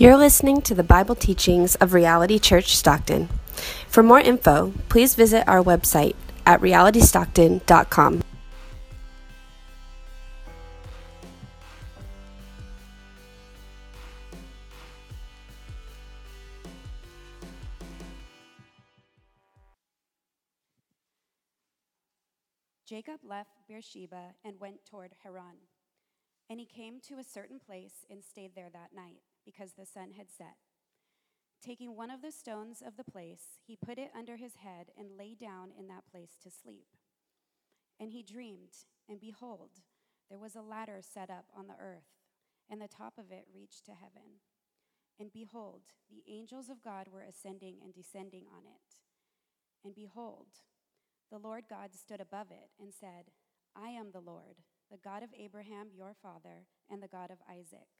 You're listening to the Bible teachings of Reality Church Stockton. For more info, please visit our website at realitystockton.com. Jacob left Beersheba and went toward Haran. And he came to a certain place and stayed there that night, because the sun had set. Taking one of the stones of the place, he put it under his head and lay down in that place to sleep. And he dreamed, and behold, there was a ladder set up on the earth, and the top of it reached to heaven. And behold, the angels of God were ascending and descending on it. And behold, the Lord God stood above it and said, I am the Lord, the God of Abraham your father, and the God of Isaac.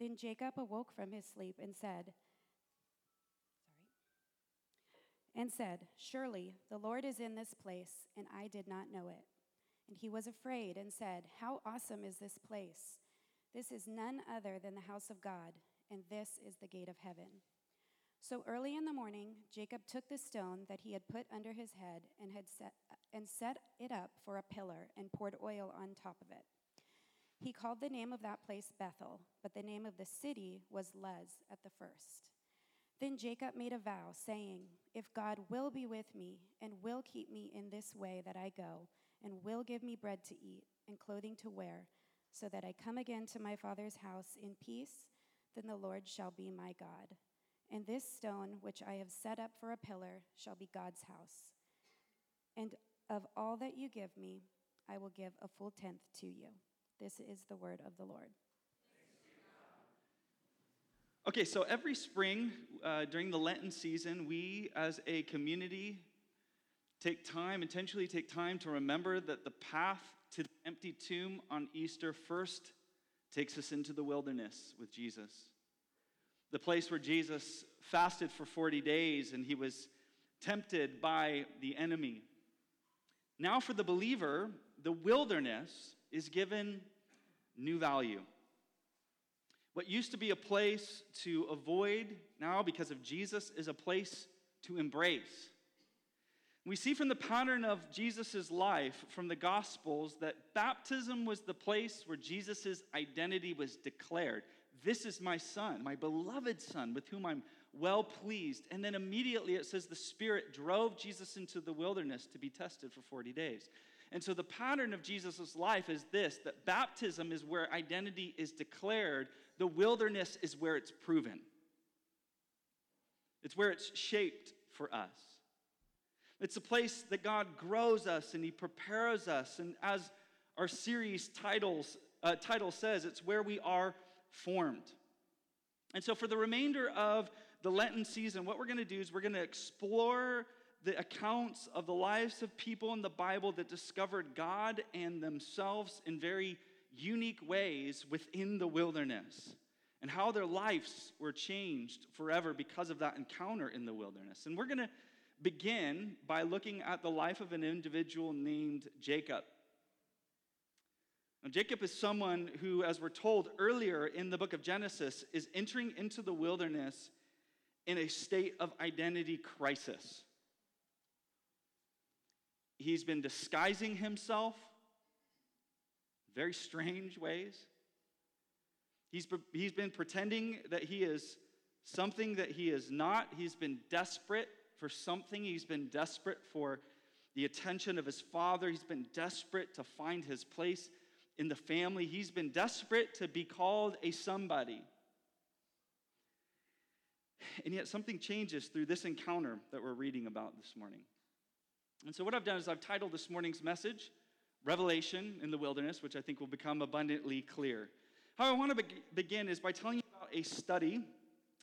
Then Jacob awoke from his sleep and said, Sorry. And said, Surely the Lord is in this place, and I did not know it. And he was afraid and said, How awesome is this place! This is none other than the house of God, and this is the gate of heaven. So early in the morning, Jacob took the stone that he had put under his head and had set and set it up for a pillar and poured oil on top of it. He called the name of that place Bethel, but the name of the city was Luz at the first. Then Jacob made a vow, saying, If God will be with me and will keep me in this way that I go, and will give me bread to eat and clothing to wear, so that I come again to my father's house in peace, then the Lord shall be my God. And this stone which I have set up for a pillar shall be God's house. And of all that you give me, I will give a full tenth to you. This is the word of the Lord. Okay, so every spring uh, during the Lenten season, we as a community take time, intentionally take time to remember that the path to the empty tomb on Easter first takes us into the wilderness with Jesus. The place where Jesus fasted for 40 days and he was tempted by the enemy. Now, for the believer, the wilderness is given new value. What used to be a place to avoid now, because of Jesus, is a place to embrace. We see from the pattern of Jesus' life from the Gospels that baptism was the place where Jesus' identity was declared. This is my son, my beloved son, with whom I'm well pleased. And then immediately it says the Spirit drove Jesus into the wilderness to be tested for 40 days. And so the pattern of Jesus' life is this that baptism is where identity is declared, the wilderness is where it's proven. It's where it's shaped for us. It's a place that God grows us and He prepares us. And as our series titles, uh, title says, it's where we are formed. And so for the remainder of the Lenten season, what we're going to do is we're going to explore the accounts of the lives of people in the Bible that discovered God and themselves in very unique ways within the wilderness and how their lives were changed forever because of that encounter in the wilderness. And we're going to begin by looking at the life of an individual named Jacob. Now, Jacob is someone who, as we're told earlier in the book of Genesis, is entering into the wilderness in a state of identity crisis. He's been disguising himself very strange ways. He's, he's been pretending that he is something that he is not. He's been desperate for something. He's been desperate for the attention of his father. He's been desperate to find his place in the family. He's been desperate to be called a somebody. And yet, something changes through this encounter that we're reading about this morning. And so, what I've done is I've titled this morning's message, Revelation in the Wilderness, which I think will become abundantly clear. How I want to be- begin is by telling you about a study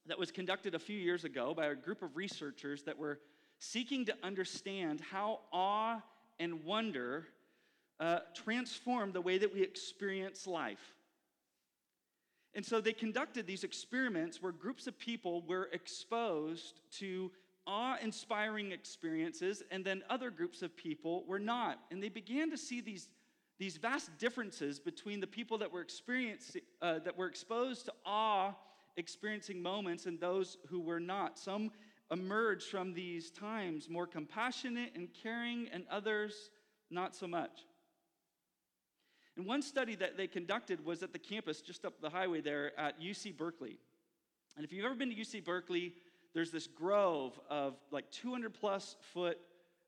that was conducted a few years ago by a group of researchers that were seeking to understand how awe and wonder uh, transform the way that we experience life. And so they conducted these experiments where groups of people were exposed to awe inspiring experiences, and then other groups of people were not. And they began to see these, these vast differences between the people that were, experiencing, uh, that were exposed to awe experiencing moments and those who were not. Some emerged from these times more compassionate and caring, and others not so much. And one study that they conducted was at the campus just up the highway there at UC Berkeley. And if you've ever been to UC Berkeley, there's this grove of like 200 plus foot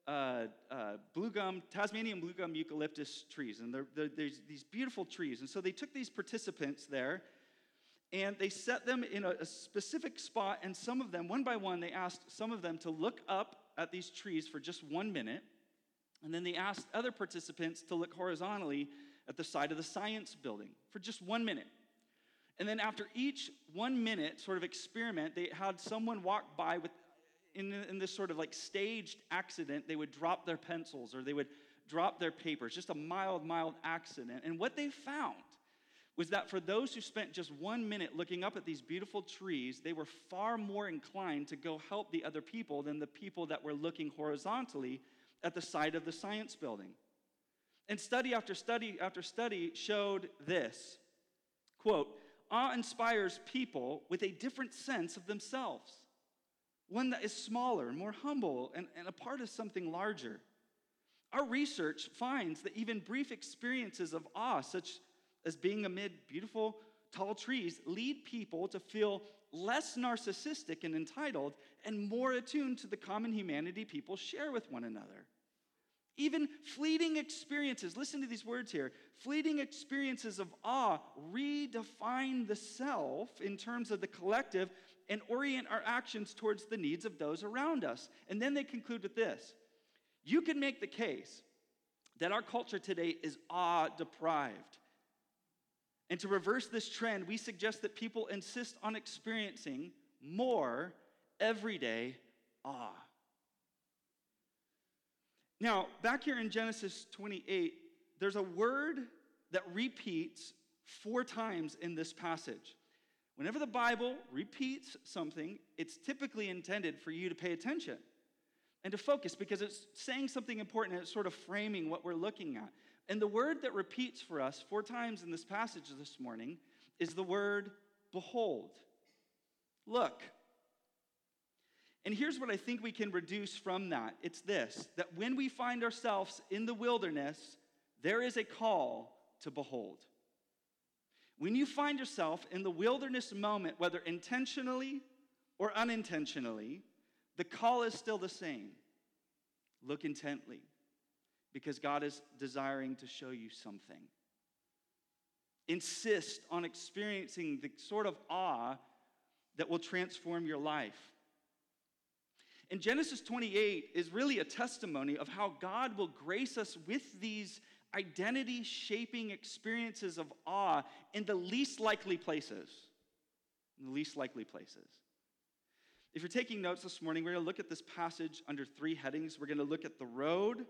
uh, uh, blue gum, Tasmanian blue gum eucalyptus trees. And they're, they're, there's these beautiful trees. And so they took these participants there and they set them in a, a specific spot. And some of them, one by one, they asked some of them to look up at these trees for just one minute. And then they asked other participants to look horizontally at the side of the science building for just one minute. And then after each one minute sort of experiment, they had someone walk by with, in, in this sort of like staged accident, they would drop their pencils or they would drop their papers, just a mild, mild accident. And what they found was that for those who spent just one minute looking up at these beautiful trees, they were far more inclined to go help the other people than the people that were looking horizontally at the side of the science building. And study after study after study showed this quote, awe inspires people with a different sense of themselves, one that is smaller, more humble, and, and a part of something larger. Our research finds that even brief experiences of awe, such as being amid beautiful, tall trees, lead people to feel less narcissistic and entitled and more attuned to the common humanity people share with one another. Even fleeting experiences, listen to these words here fleeting experiences of awe redefine the self in terms of the collective and orient our actions towards the needs of those around us. And then they conclude with this you can make the case that our culture today is awe deprived. And to reverse this trend, we suggest that people insist on experiencing more everyday awe. Now, back here in Genesis 28, there's a word that repeats four times in this passage. Whenever the Bible repeats something, it's typically intended for you to pay attention and to focus because it's saying something important and it's sort of framing what we're looking at. And the word that repeats for us four times in this passage this morning is the word behold. Look. And here's what I think we can reduce from that it's this that when we find ourselves in the wilderness, there is a call to behold. When you find yourself in the wilderness moment, whether intentionally or unintentionally, the call is still the same. Look intently because God is desiring to show you something. Insist on experiencing the sort of awe that will transform your life. And Genesis 28 is really a testimony of how God will grace us with these identity shaping experiences of awe in the least likely places. In the least likely places. If you're taking notes this morning, we're going to look at this passage under three headings. We're going to look at the road,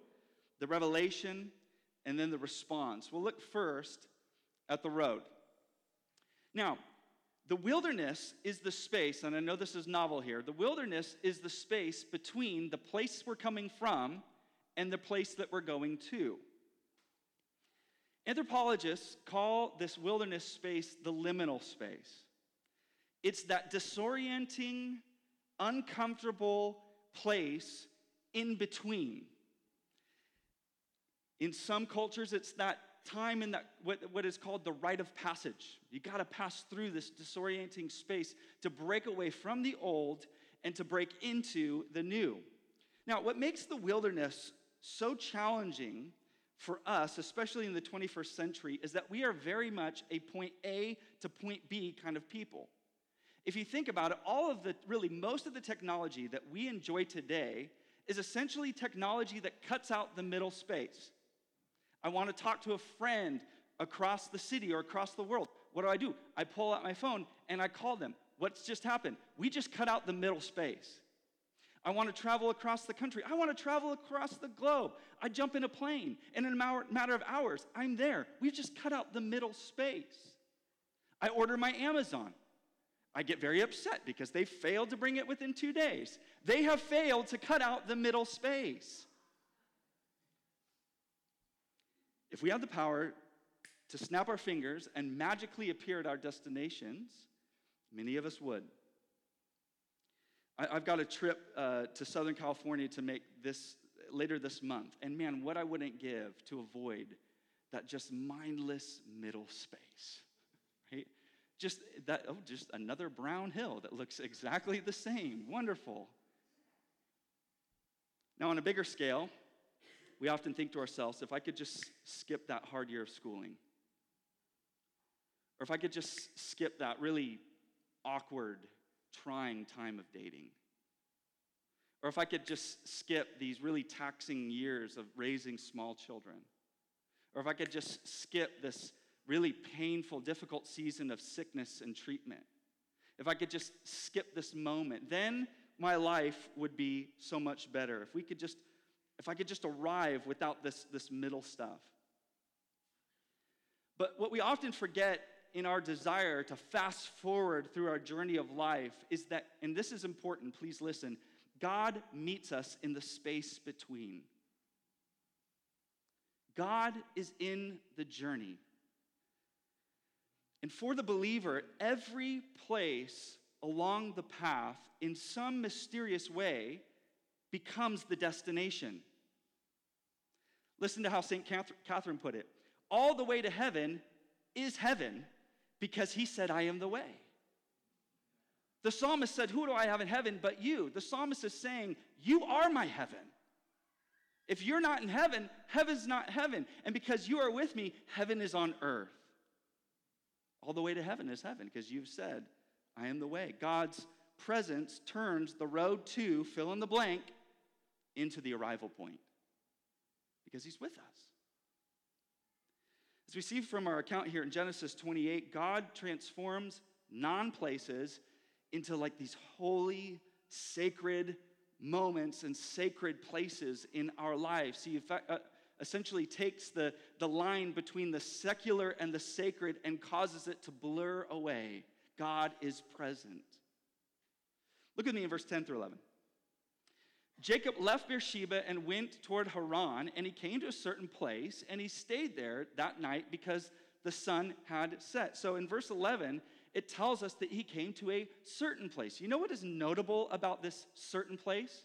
the revelation, and then the response. We'll look first at the road. Now, the wilderness is the space, and I know this is novel here. The wilderness is the space between the place we're coming from and the place that we're going to. Anthropologists call this wilderness space the liminal space. It's that disorienting, uncomfortable place in between. In some cultures, it's that time in that what, what is called the rite of passage. You got to pass through this disorienting space to break away from the old and to break into the new. Now, what makes the wilderness so challenging for us, especially in the 21st century, is that we are very much a point A to point B kind of people. If you think about it, all of the, really, most of the technology that we enjoy today is essentially technology that cuts out the middle space. I want to talk to a friend across the city or across the world. What do I do? I pull out my phone and I call them. What's just happened? We just cut out the middle space. I want to travel across the country. I want to travel across the globe. I jump in a plane, and in a matter of hours, I'm there. We've just cut out the middle space. I order my Amazon. I get very upset because they failed to bring it within two days. They have failed to cut out the middle space. If we had the power to snap our fingers and magically appear at our destinations, many of us would. I, have got a trip uh, to Southern California to make this later this month. And man, what I wouldn't give to avoid that just mindless middle space, right? Just that, oh, just another brown hill that looks exactly the same. Wonderful. Now, on a bigger scale, we often think to ourselves if I could just skip that hard year of schooling, or if I could just skip that really awkward trying time of dating. Or if I could just skip these really taxing years of raising small children. Or if I could just skip this really painful, difficult season of sickness and treatment. If I could just skip this moment, then my life would be so much better. If we could just, if I could just arrive without this, this middle stuff. But what we often forget in our desire to fast forward through our journey of life is that, and this is important, please listen, God meets us in the space between. God is in the journey. And for the believer, every place along the path, in some mysterious way, becomes the destination. Listen to how St. Catherine put it all the way to heaven is heaven, because he said, I am the way. The psalmist said, Who do I have in heaven but you? The psalmist is saying, You are my heaven. If you're not in heaven, heaven's not heaven. And because you are with me, heaven is on earth. All the way to heaven is heaven because you've said, I am the way. God's presence turns the road to fill in the blank into the arrival point because he's with us. As we see from our account here in Genesis 28, God transforms non places into like these holy, sacred moments and sacred places in our lives. He uh, essentially takes the, the line between the secular and the sacred and causes it to blur away. God is present. Look at me in verse 10 through 11. Jacob left Beersheba and went toward Haran, and he came to a certain place, and he stayed there that night because the sun had set. So in verse 11, it tells us that he came to a certain place. You know what is notable about this certain place?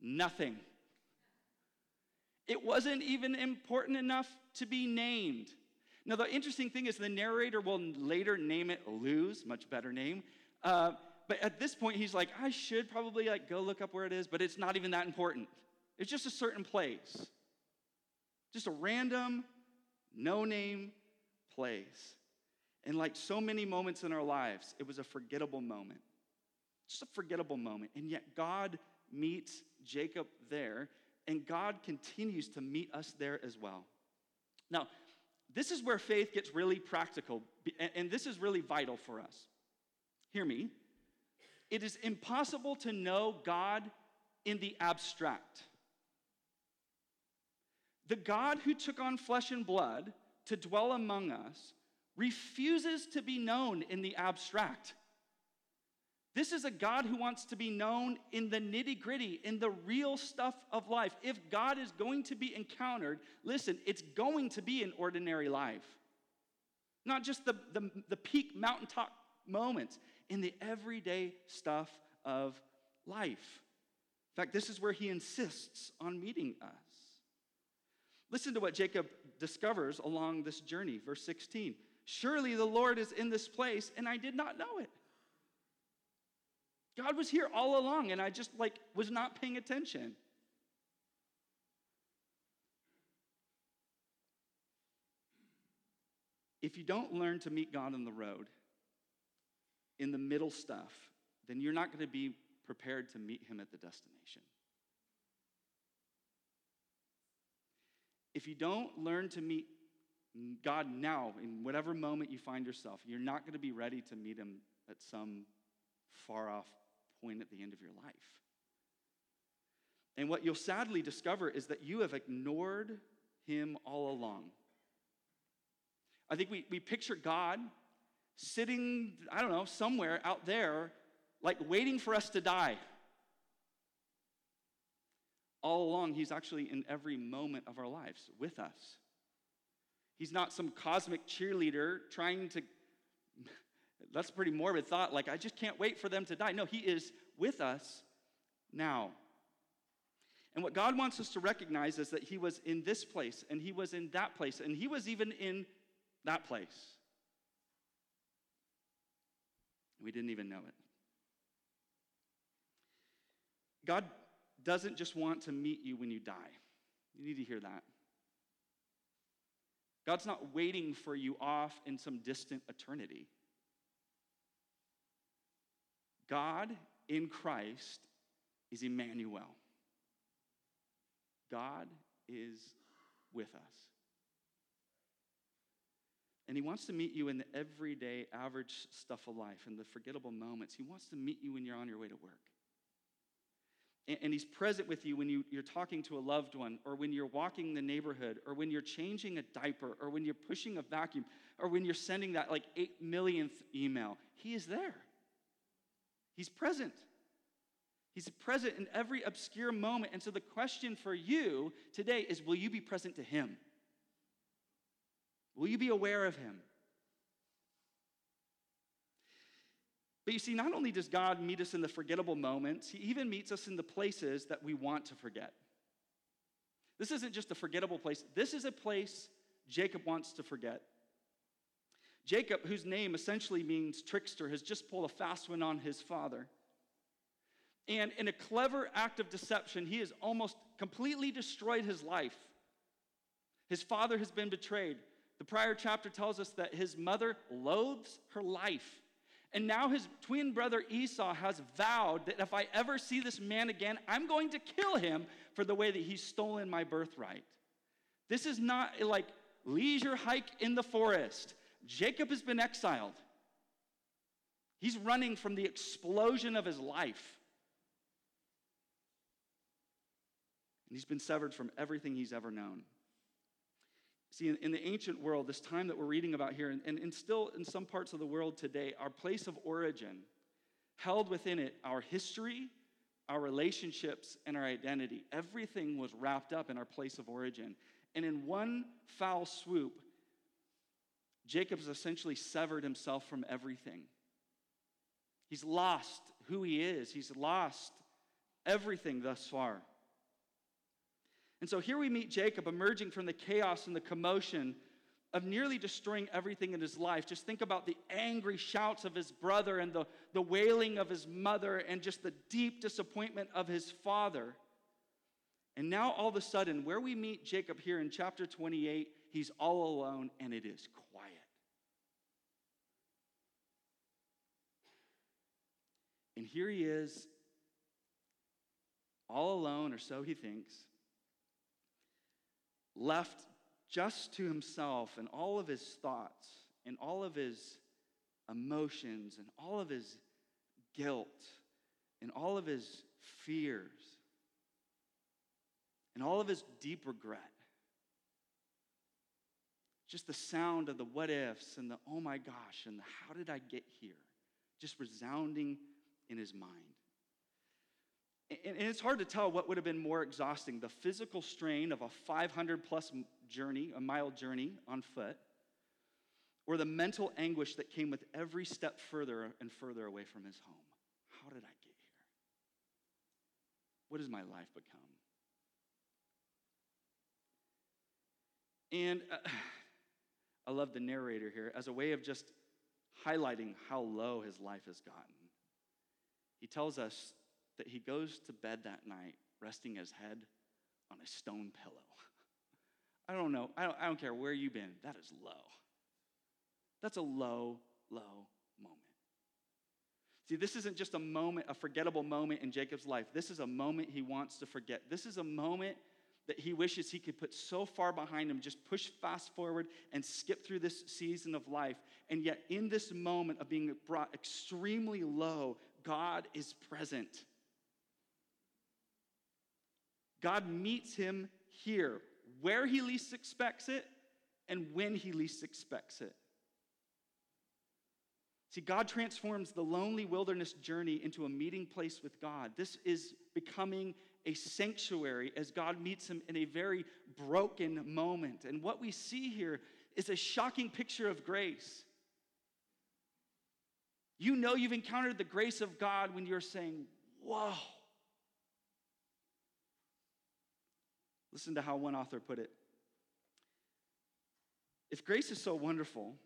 Nothing. It wasn't even important enough to be named. Now, the interesting thing is the narrator will later name it Luz, much better name. Uh, but at this point, he's like, I should probably like go look up where it is, but it's not even that important. It's just a certain place. Just a random, no-name place. And like so many moments in our lives, it was a forgettable moment. Just a forgettable moment. And yet God meets Jacob there, and God continues to meet us there as well. Now, this is where faith gets really practical, and this is really vital for us. Hear me. It is impossible to know God in the abstract. The God who took on flesh and blood to dwell among us refuses to be known in the abstract. This is a God who wants to be known in the nitty gritty, in the real stuff of life. If God is going to be encountered, listen, it's going to be an ordinary life. Not just the, the, the peak mountaintop moments, in the everyday stuff of life. In fact, this is where he insists on meeting us. Listen to what Jacob discovers along this journey, verse 16. Surely the Lord is in this place, and I did not know it. God was here all along, and I just like was not paying attention. If you don't learn to meet God on the road, in the middle stuff, then you're not going to be prepared to meet him at the destination. If you don't learn to meet God, now, in whatever moment you find yourself, you're not going to be ready to meet him at some far off point at the end of your life. And what you'll sadly discover is that you have ignored him all along. I think we, we picture God sitting, I don't know, somewhere out there, like waiting for us to die. All along, He's actually in every moment of our lives with us. He's not some cosmic cheerleader trying to, that's a pretty morbid thought, like, I just can't wait for them to die. No, He is with us now. And what God wants us to recognize is that He was in this place, and He was in that place, and He was even in that place. We didn't even know it. God doesn't just want to meet you when you die. You need to hear that. God's not waiting for you off in some distant eternity. God in Christ is Emmanuel. God is with us. And he wants to meet you in the everyday, average stuff of life, in the forgettable moments. He wants to meet you when you're on your way to work. And, and he's present with you when you, you're talking to a loved one, or when you're walking the neighborhood, or when you're changing a diaper, or when you're pushing a vacuum, or when you're sending that like eight millionth email. He is there. He's present. He's present in every obscure moment. And so the question for you today is will you be present to him? Will you be aware of him? But you see, not only does God meet us in the forgettable moments, he even meets us in the places that we want to forget. This isn't just a forgettable place, this is a place Jacob wants to forget. Jacob, whose name essentially means trickster, has just pulled a fast one on his father. And in a clever act of deception, he has almost completely destroyed his life. His father has been betrayed. The prior chapter tells us that his mother loathes her life. And now his twin brother Esau has vowed that if I ever see this man again, I'm going to kill him for the way that he's stolen my birthright. This is not like leisure hike in the forest. Jacob has been exiled. He's running from the explosion of his life. And he's been severed from everything he's ever known. See, in, in, the ancient world, this time that we're reading about here, and, and, and still in some parts of the world today, our place of origin held within it our history, our relationships, and our identity. Everything was wrapped up in our place of origin. And in one foul swoop, Jacob's essentially severed himself from everything. He's lost who he is, he's lost everything thus far. And so here we meet Jacob emerging from the chaos and the commotion of nearly destroying everything in his life. Just think about the angry shouts of his brother and the, the wailing of his mother and just the deep disappointment of his father. And now, all of a sudden, where we meet Jacob here in chapter 28, he's all alone and it is quiet. And here he is, all alone, or so he thinks left just to himself and all of his thoughts and all of his emotions and all of his guilt and all of his fears and all of his deep regret. Just the sound of the what ifs and the oh my gosh and the how did I get here just resounding in his mind. And it's hard to tell what would have been more exhausting the physical strain of a 500 plus journey, a mile journey on foot, or the mental anguish that came with every step further and further away from his home. How did I get here? What has my life become? And uh, I love the narrator here as a way of just highlighting how low his life has gotten. He tells us that he goes to bed that night resting his head on a stone pillow. I don't know. I don't, I don't care where you've been. That is low. That's a low, low moment. See, this isn't just a moment, a forgettable moment in Jacob's life. This is a moment he wants to forget. This is a moment that he wishes he could put so far behind him, just push fast forward and skip through this season of life. And yet, in this moment of being brought extremely low, God is present. God meets him here, where he least expects it and when he least expects it. See, God transforms the lonely wilderness journey into a meeting place with God. This is becoming a sanctuary as God meets him in a very broken moment. And what we see here is a shocking picture of grace. You know you've encountered the grace of God when you're saying, Whoa. Listen to how one author put it. If grace is so wonderful,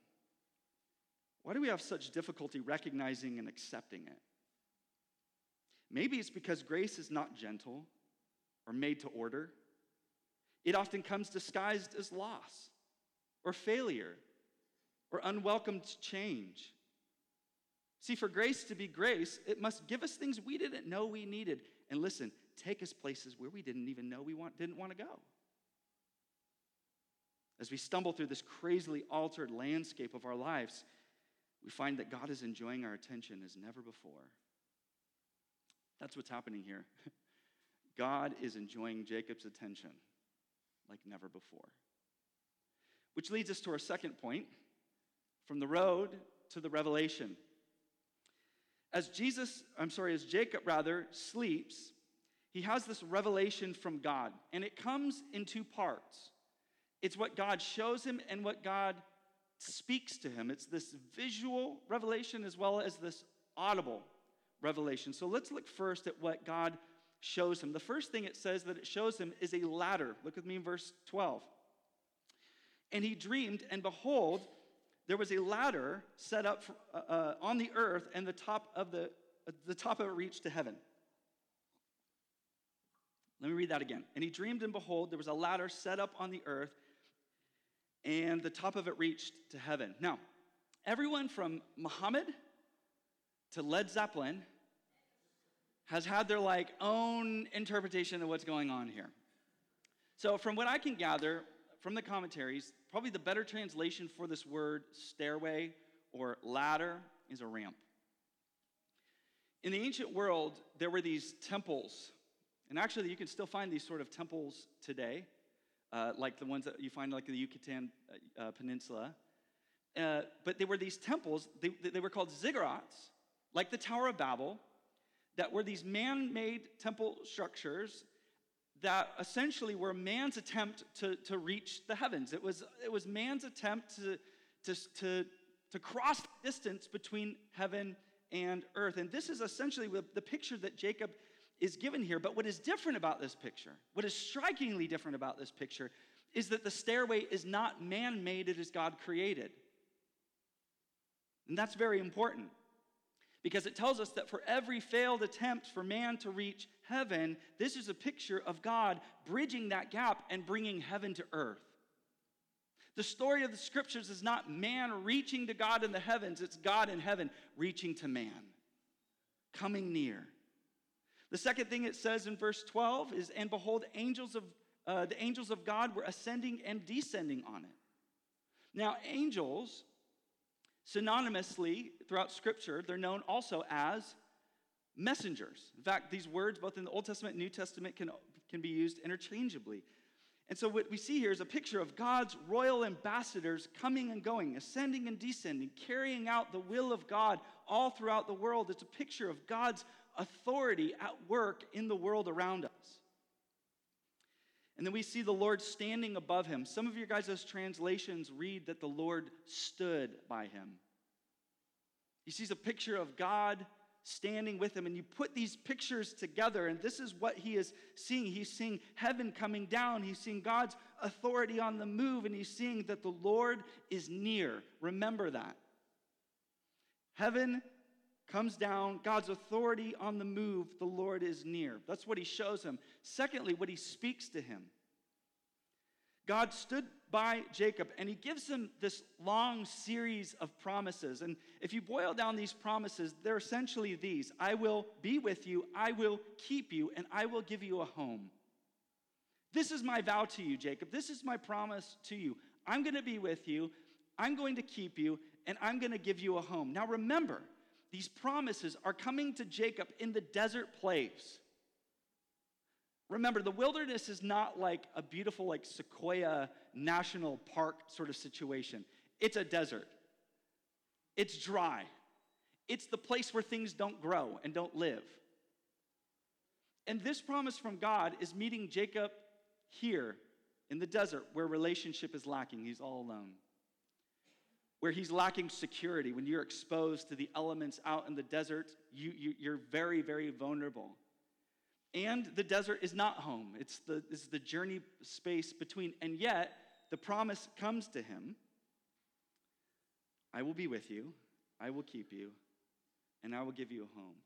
why do we have such difficulty recognizing and accepting it? Maybe it's because grace is not gentle or made to order. It often comes disguised as loss or failure or unwelcomed change. See, for grace to be grace, it must give us things we didn't know we needed. And listen, take us places where we didn't even know we want, didn't want to go. As we stumble through this crazily altered landscape of our lives, we find that God is enjoying our attention as never before. That's what's happening here. God is enjoying Jacob's attention like never before. Which leads us to our second point from the road to the revelation. As Jesus, I'm sorry, as Jacob rather sleeps, he has this revelation from God, and it comes in two parts. It's what God shows him and what God speaks to him. It's this visual revelation as well as this audible revelation. So let's look first at what God shows him. The first thing it says that it shows him is a ladder. Look with me in verse 12. And he dreamed, and behold, there was a ladder set up for, uh, uh, on the earth, and the top of the, uh, the top of it reached to heaven. Let me read that again. And he dreamed, and behold, there was a ladder set up on the earth, and the top of it reached to heaven. Now, everyone from Muhammad to Led Zeppelin has had their like own interpretation of what's going on here. So, from what I can gather from the commentaries, probably the better translation for this word stairway or ladder is a ramp. In the ancient world, there were these temples, and actually, you can still find these sort of temples today uh, like the ones that you find like the Yucatan uh, Peninsula. Uh, but they were these temples, they, they were called ziggurats, like the Tower of Babel, that were these man made temple structures that essentially were man's attempt to, to reach the heavens. It was, it was man's attempt to, to, to, to cross the distance between heaven and earth. And this is essentially the picture that Jacob is given here. But what is different about this picture, what is strikingly different about this picture, is that the stairway is not man made, it is God created. And that's very important because it tells us that for every failed attempt for man to reach heaven, this is a picture of God bridging that gap and bringing heaven to earth. The story of the scriptures is not man reaching to God in the heavens, it's God in heaven reaching to man, coming near. The second thing it says in verse 12 is, And behold, angels of, uh, the angels of God were ascending and descending on it. Now, angels, synonymously throughout Scripture, they're known also as messengers. In fact, these words, both in the Old Testament and New Testament, can, can be used interchangeably. And so, what we see here is a picture of God's royal ambassadors coming and going, ascending and descending, carrying out the will of God all throughout the world. It's a picture of God's authority at work in the world around us. And then we see the Lord standing above him. Some of your guys' translations read that the Lord stood by him. He sees a picture of God standing with him, and you put these pictures together, and this is what he is seeing. He's seeing heaven coming down, he's seeing God's authority on the move, and he's seeing that the Lord is near. Remember that. Heaven comes down, God's authority on the move, the Lord is near. That's what he shows him. Secondly, what he speaks to him. God stood by Jacob and he gives him this long series of promises. And if you boil down these promises, they're essentially these I will be with you, I will keep you, and I will give you a home. This is my vow to you, Jacob. This is my promise to you. I'm going to be with you, I'm going to keep you, and I'm going to give you a home. Now remember, these promises are coming to Jacob in the desert place. Remember, the wilderness is not like a beautiful, like Sequoia National Park sort of situation. It's a desert, it's dry, it's the place where things don't grow and don't live. And this promise from God is meeting Jacob here in the desert where relationship is lacking. He's all alone. Where he's lacking security. When you're exposed to the elements out in the desert, you, you, you're very, very vulnerable. And the desert is not home, it's the, it's the journey space between. And yet, the promise comes to him I will be with you, I will keep you, and I will give you a home.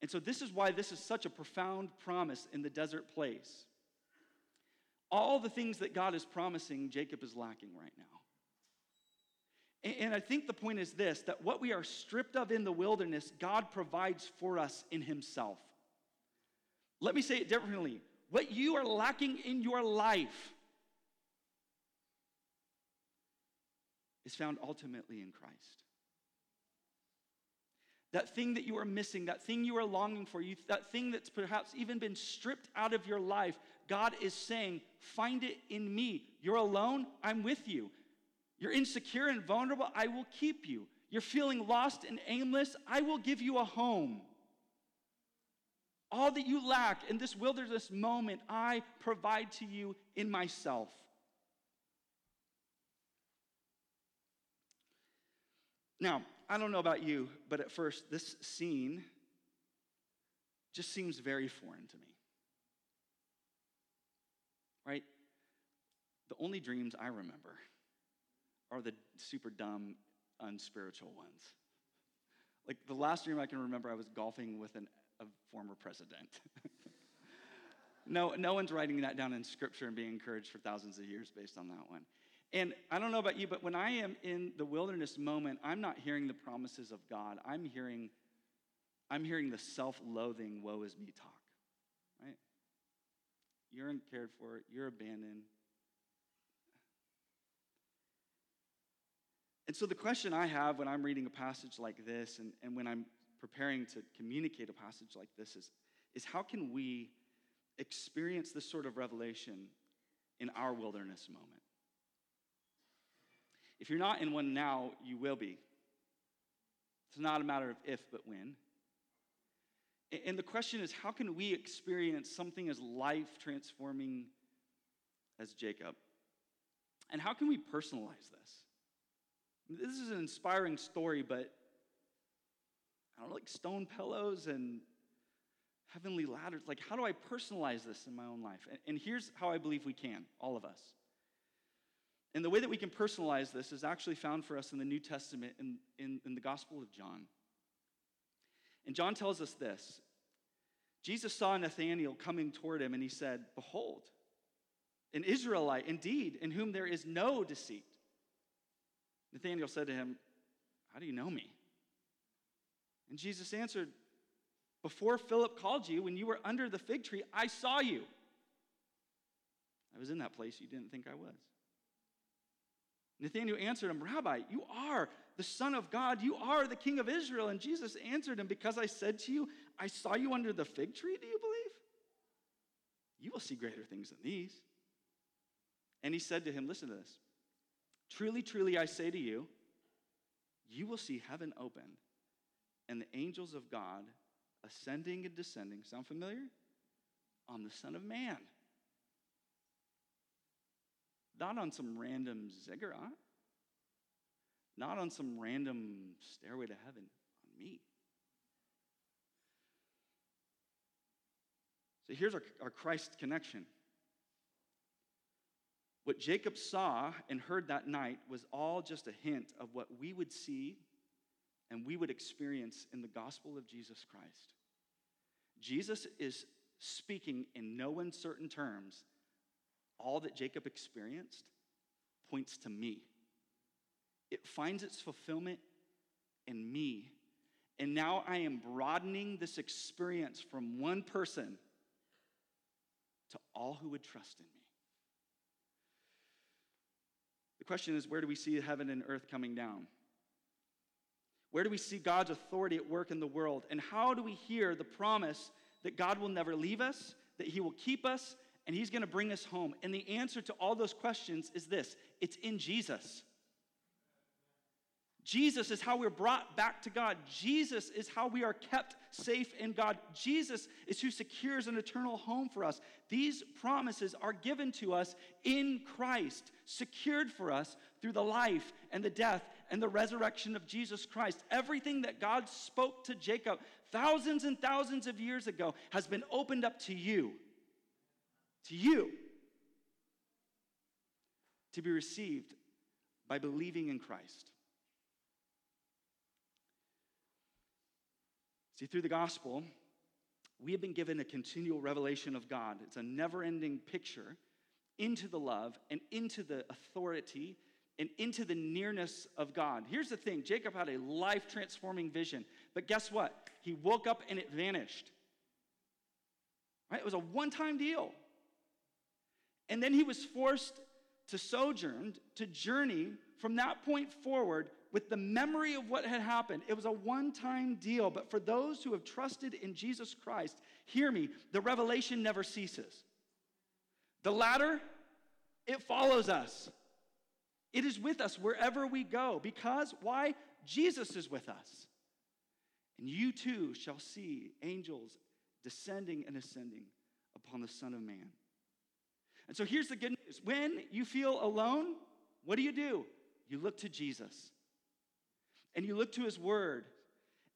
And so, this is why this is such a profound promise in the desert place. All the things that God is promising, Jacob is lacking right now. And I think the point is this that what we are stripped of in the wilderness, God provides for us in Himself. Let me say it differently. What you are lacking in your life is found ultimately in Christ. That thing that you are missing, that thing you are longing for, you, that thing that's perhaps even been stripped out of your life, God is saying, Find it in me. You're alone, I'm with you. You're insecure and vulnerable, I will keep you. You're feeling lost and aimless, I will give you a home. All that you lack in this wilderness moment, I provide to you in myself. Now, I don't know about you, but at first, this scene just seems very foreign to me. Right? The only dreams I remember are the super dumb, unspiritual ones. Like the last dream I can remember, I was golfing with an, a former president. no, no one's writing that down in scripture and being encouraged for thousands of years based on that one. And I don't know about you, but when I am in the wilderness moment, I'm not hearing the promises of God. I'm hearing, I'm hearing the self-loathing, woe is me talk. Right? You're uncared for, you're abandoned. And so the question I have when I'm reading a passage like this and, and when I'm preparing to communicate a passage like this is, is how can we experience this sort of revelation in our wilderness moment? If you're not in one now, you will be. It's not a matter of if, but when. And the question is how can we experience something as life transforming as Jacob? And how can we personalize this? This is an inspiring story, but I don't like stone pillows and heavenly ladders. Like, how do I personalize this in my own life? And here's how I believe we can, all of us. And the way that we can personalize this is actually found for us in the New Testament in, in, in the Gospel of John. And John tells us this Jesus saw Nathanael coming toward him, and he said, Behold, an Israelite indeed, in whom there is no deceit. Nathanael said to him, How do you know me? And Jesus answered, Before Philip called you, when you were under the fig tree, I saw you. I was in that place you didn't think I was. Nathanael answered him, Rabbi, you are the Son of God. You are the King of Israel. And Jesus answered him, Because I said to you, I saw you under the fig tree, do you believe? You will see greater things than these. And he said to him, Listen to this. Truly, truly, I say to you, you will see heaven open and the angels of God ascending and descending. Sound familiar? On the Son of Man. Not on some random ziggurat. Not on some random stairway to heaven. On me. So here's our, our Christ connection. What Jacob saw and heard that night was all just a hint of what we would see and we would experience in the gospel of Jesus Christ. Jesus is speaking in no uncertain terms all that Jacob experienced points to me. It finds its fulfillment in me. And now I am broadening this experience from one person to all who would trust in me. The question is where do we see heaven and earth coming down? Where do we see God's authority at work in the world? And how do we hear the promise that God will never leave us, that He will keep us, and He's going to bring us home? And the answer to all those questions is this it's in Jesus. Jesus is how we're brought back to God. Jesus is how we are kept safe in God. Jesus is who secures an eternal home for us. These promises are given to us in Christ, secured for us through the life and the death and the resurrection of Jesus Christ. Everything that God spoke to Jacob thousands and thousands of years ago has been opened up to you. To you. To be received by believing in Christ. See, through the gospel, we have been given a continual revelation of God. It's a never ending picture into the love and into the authority and into the nearness of God. Here's the thing Jacob had a life transforming vision, but guess what? He woke up and it vanished. Right? It was a one time deal. And then he was forced to sojourn, to journey from that point forward with the memory of what had happened. It was a one time deal, but for those who have trusted in Jesus Christ, hear me, the revelation never ceases. The ladder, it follows us. It is with us wherever we go because why? Jesus is with us. And you too shall see angels descending and ascending upon the Son of Man. And so here's the good news when you feel alone, what do you do? You look to Jesus and you look to his word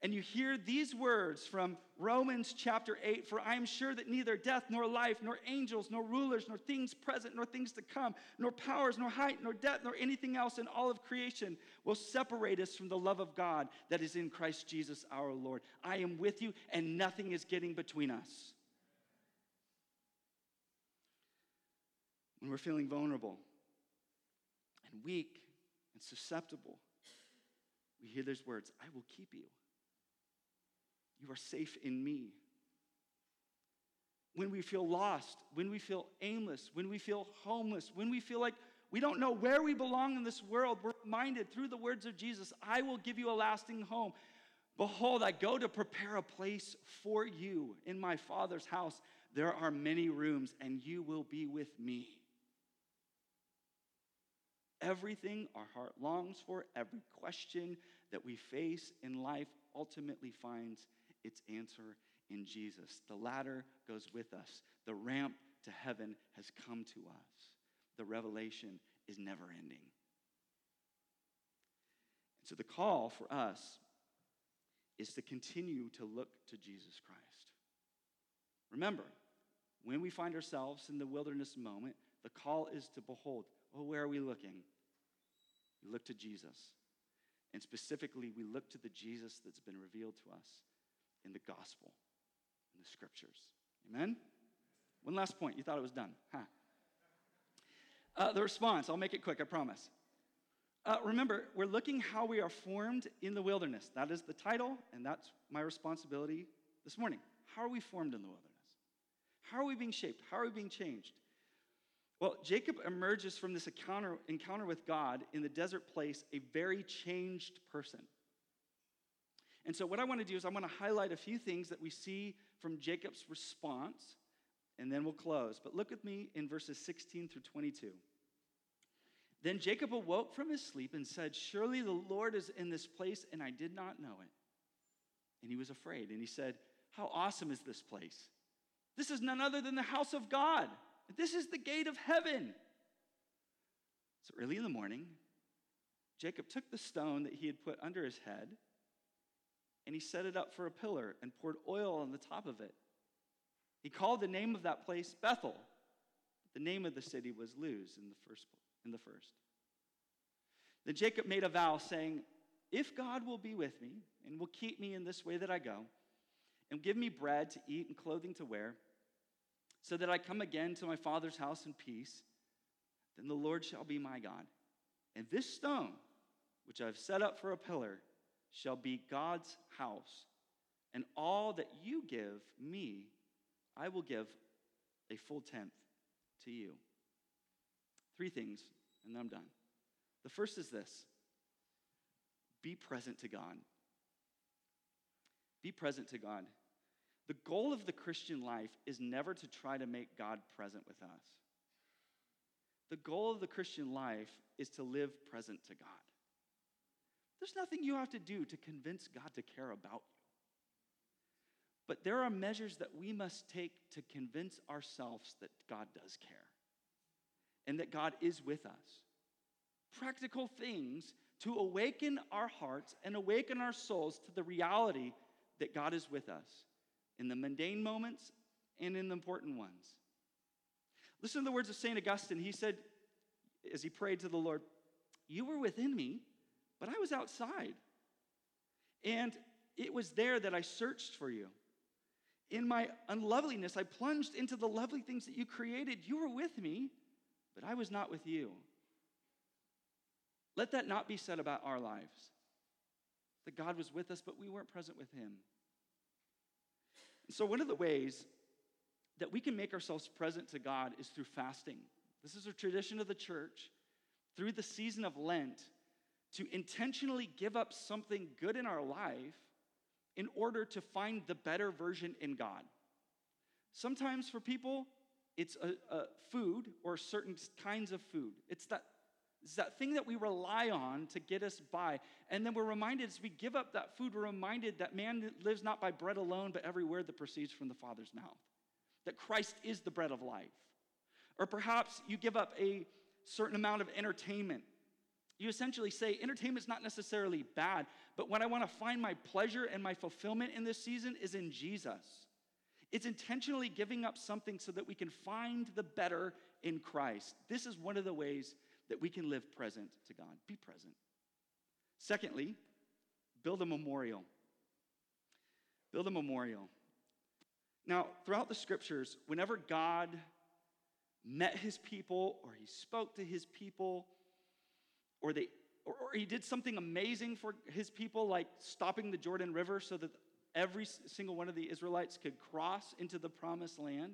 and you hear these words from Romans chapter 8 For I am sure that neither death, nor life, nor angels, nor rulers, nor things present, nor things to come, nor powers, nor height, nor depth, nor anything else in all of creation will separate us from the love of God that is in Christ Jesus our Lord. I am with you, and nothing is getting between us. When we're feeling vulnerable and weak and susceptible, we hear those words I will keep you. You are safe in me. When we feel lost, when we feel aimless, when we feel homeless, when we feel like we don't know where we belong in this world, we're reminded through the words of Jesus I will give you a lasting home. Behold, I go to prepare a place for you in my Father's house. There are many rooms, and you will be with me. Everything our heart longs for, every question that we face in life ultimately finds its answer in Jesus. The ladder goes with us, the ramp to heaven has come to us. The revelation is never ending. And so the call for us is to continue to look to Jesus Christ. Remember, when we find ourselves in the wilderness moment, the call is to behold. Oh, where are we looking? We look to Jesus. And specifically, we look to the Jesus that's been revealed to us in the gospel, in the scriptures. Amen? One last point. You thought it was done. Huh. Uh, the response, I'll make it quick, I promise. Uh, remember, we're looking how we are formed in the wilderness. That is the title, and that's my responsibility this morning. How are we formed in the wilderness? How are we being shaped? How are we being changed? Well, Jacob emerges from this encounter, encounter with God in the desert place a very changed person. And so, what I want to do is, I want to highlight a few things that we see from Jacob's response, and then we'll close. But look with me in verses 16 through 22. Then Jacob awoke from his sleep and said, Surely the Lord is in this place, and I did not know it. And he was afraid, and he said, How awesome is this place! This is none other than the house of God. This is the gate of heaven. So early in the morning, Jacob took the stone that he had put under his head and he set it up for a pillar and poured oil on the top of it. He called the name of that place Bethel. The name of the city was Luz in the first. In the first. Then Jacob made a vow saying, If God will be with me and will keep me in this way that I go, and give me bread to eat and clothing to wear, so that I come again to my father's house in peace, then the Lord shall be my God. And this stone, which I've set up for a pillar, shall be God's house. And all that you give me, I will give a full tenth to you. Three things, and then I'm done. The first is this be present to God. Be present to God. The goal of the Christian life is never to try to make God present with us. The goal of the Christian life is to live present to God. There's nothing you have to do to convince God to care about you. But there are measures that we must take to convince ourselves that God does care and that God is with us. Practical things to awaken our hearts and awaken our souls to the reality that God is with us in the mundane moments and in the important ones. Listen to the words of St. Augustine. He said, as he prayed to the Lord, You were within me, but I was outside. And it was there that I searched for you. In my unloveliness, I plunged into the lovely things that you created. You were with me, but I was not with you. Let that not be said about our lives that God was with us, but we weren't present with Him. So, one of the ways that we can make ourselves present to God is through fasting. This is a tradition of the church through the season of Lent to intentionally give up something good in our life in order to find the better version in God. Sometimes for people, it's a, a food or certain kinds of food. It's that, it's that thing that we rely on to get us by. And then we're reminded as we give up that food, we're reminded that man lives not by bread alone, but every word that proceeds from the Father's mouth. That Christ is the bread of life. Or perhaps you give up a certain amount of entertainment you essentially say entertainment is not necessarily bad, but when I want to find my pleasure and my fulfillment in this season is in Jesus. It's intentionally giving up something so that we can find the better in Christ. This is one of the ways that we can live present to God. Be present. Secondly, build a memorial. Build a memorial. Now, throughout the scriptures, whenever God met his people or he spoke to his people, or, they, or, or he did something amazing for his people, like stopping the Jordan River so that every single one of the Israelites could cross into the promised land.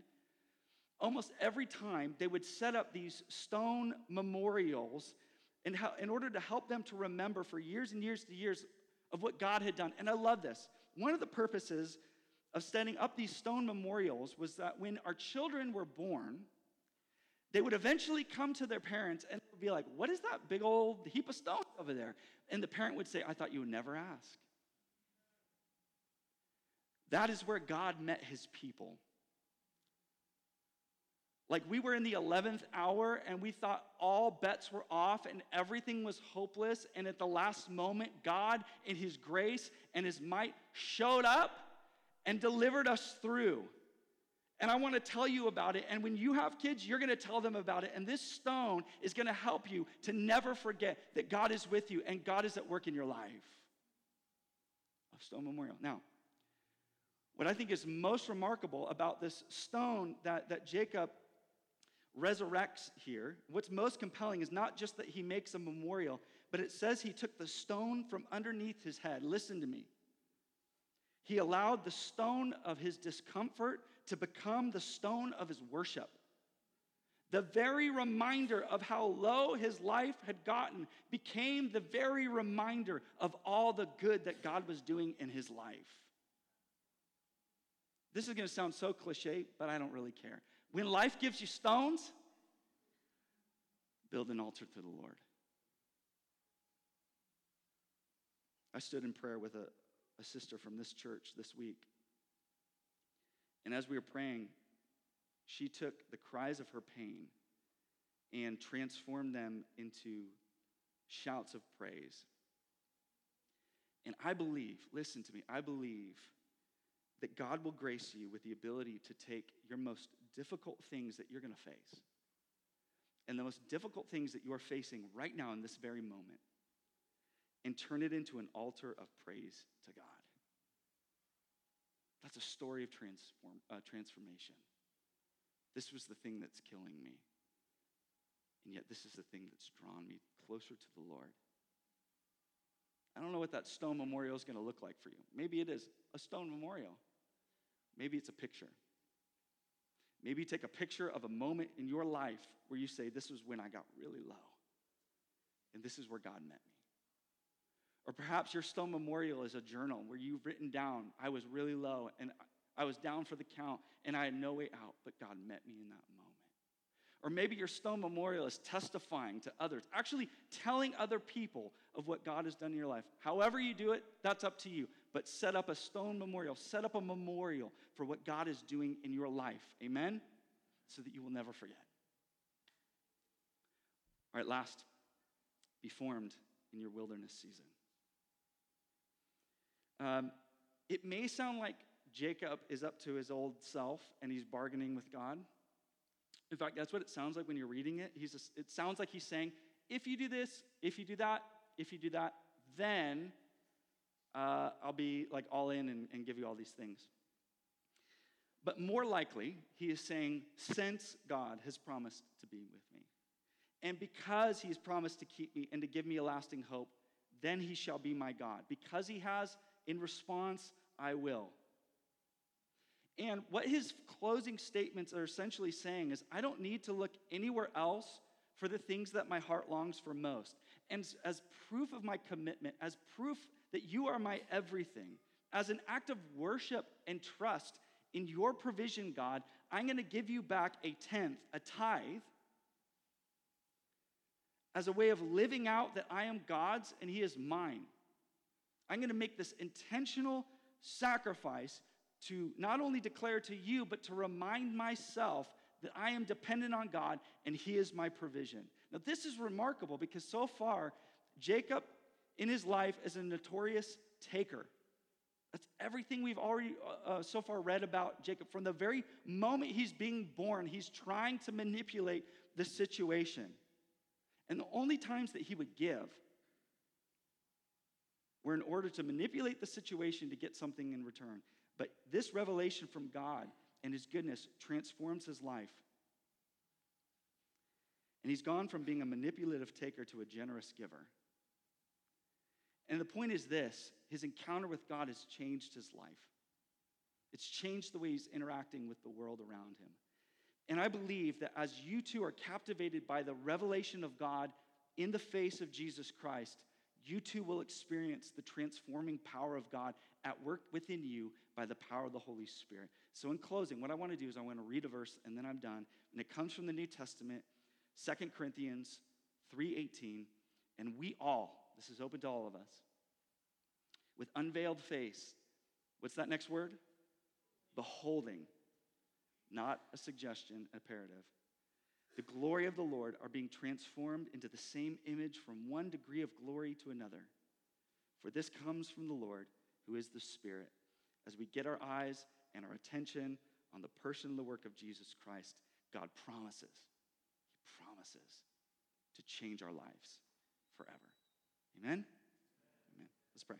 Almost every time they would set up these stone memorials in, in order to help them to remember for years and years to years of what God had done. And I love this. One of the purposes of setting up these stone memorials was that when our children were born, they would eventually come to their parents and be like, What is that big old heap of stones over there? And the parent would say, I thought you would never ask. That is where God met his people. Like we were in the 11th hour and we thought all bets were off and everything was hopeless. And at the last moment, God, in his grace and his might, showed up and delivered us through. And I want to tell you about it. And when you have kids, you're going to tell them about it. And this stone is going to help you to never forget that God is with you and God is at work in your life. A stone memorial. Now, what I think is most remarkable about this stone that, that Jacob resurrects here, what's most compelling is not just that he makes a memorial, but it says he took the stone from underneath his head. Listen to me. He allowed the stone of his discomfort to become the stone of his worship. The very reminder of how low his life had gotten became the very reminder of all the good that God was doing in his life. This is going to sound so cliche, but I don't really care. When life gives you stones, build an altar to the Lord. I stood in prayer with a, a sister from this church this week. And as we were praying, she took the cries of her pain and transformed them into shouts of praise. And I believe, listen to me, I believe that God will grace you with the ability to take your most difficult things that you're going to face and the most difficult things that you are facing right now in this very moment and turn it into an altar of praise to God. That's a story of transform, uh, transformation. This was the thing that's killing me. And yet, this is the thing that's drawn me closer to the Lord. I don't know what that stone memorial is going to look like for you. Maybe it is a stone memorial, maybe it's a picture. Maybe take a picture of a moment in your life where you say, This was when I got really low, and this is where God met me. Or perhaps your stone memorial is a journal where you've written down, I was really low and I was down for the count and I had no way out, but God met me in that moment. Or maybe your stone memorial is testifying to others, actually telling other people of what God has done in your life. However, you do it, that's up to you. But set up a stone memorial, set up a memorial for what God is doing in your life. Amen? So that you will never forget. All right, last, be formed in your wilderness season. Um, it may sound like Jacob is up to his old self and he's bargaining with God. In fact, that's what it sounds like when you're reading it. He's just, it sounds like he's saying, if you do this, if you do that, if you do that, then uh, I'll be like all in and, and give you all these things. But more likely, he is saying, since God has promised to be with me, and because he's promised to keep me and to give me a lasting hope, then he shall be my God. Because he has, in response, I will. And what his closing statements are essentially saying is I don't need to look anywhere else for the things that my heart longs for most. And as proof of my commitment, as proof that you are my everything, as an act of worship and trust in your provision, God, I'm going to give you back a tenth, a tithe, as a way of living out that I am God's and He is mine. I'm going to make this intentional sacrifice to not only declare to you, but to remind myself that I am dependent on God and He is my provision. Now, this is remarkable because so far, Jacob in his life is a notorious taker. That's everything we've already uh, uh, so far read about Jacob. From the very moment he's being born, he's trying to manipulate the situation. And the only times that he would give were in order to manipulate the situation to get something in return. But this revelation from God and his goodness transforms his life. And he's gone from being a manipulative taker to a generous giver. And the point is this his encounter with God has changed his life. It's changed the way he's interacting with the world around him. And I believe that as you too are captivated by the revelation of God in the face of Jesus Christ, you too will experience the transforming power of God at work within you by the power of the Holy Spirit. So, in closing, what I want to do is I want to read a verse and then I'm done. And it comes from the New Testament, Second Corinthians 3:18. And we all, this is open to all of us, with unveiled face, what's that next word? Beholding, not a suggestion, imperative the glory of the Lord are being transformed into the same image from one degree of glory to another. For this comes from the Lord, who is the Spirit. As we get our eyes and our attention on the person and the work of Jesus Christ, God promises, promises to change our lives forever. Amen? Amen. Let's pray.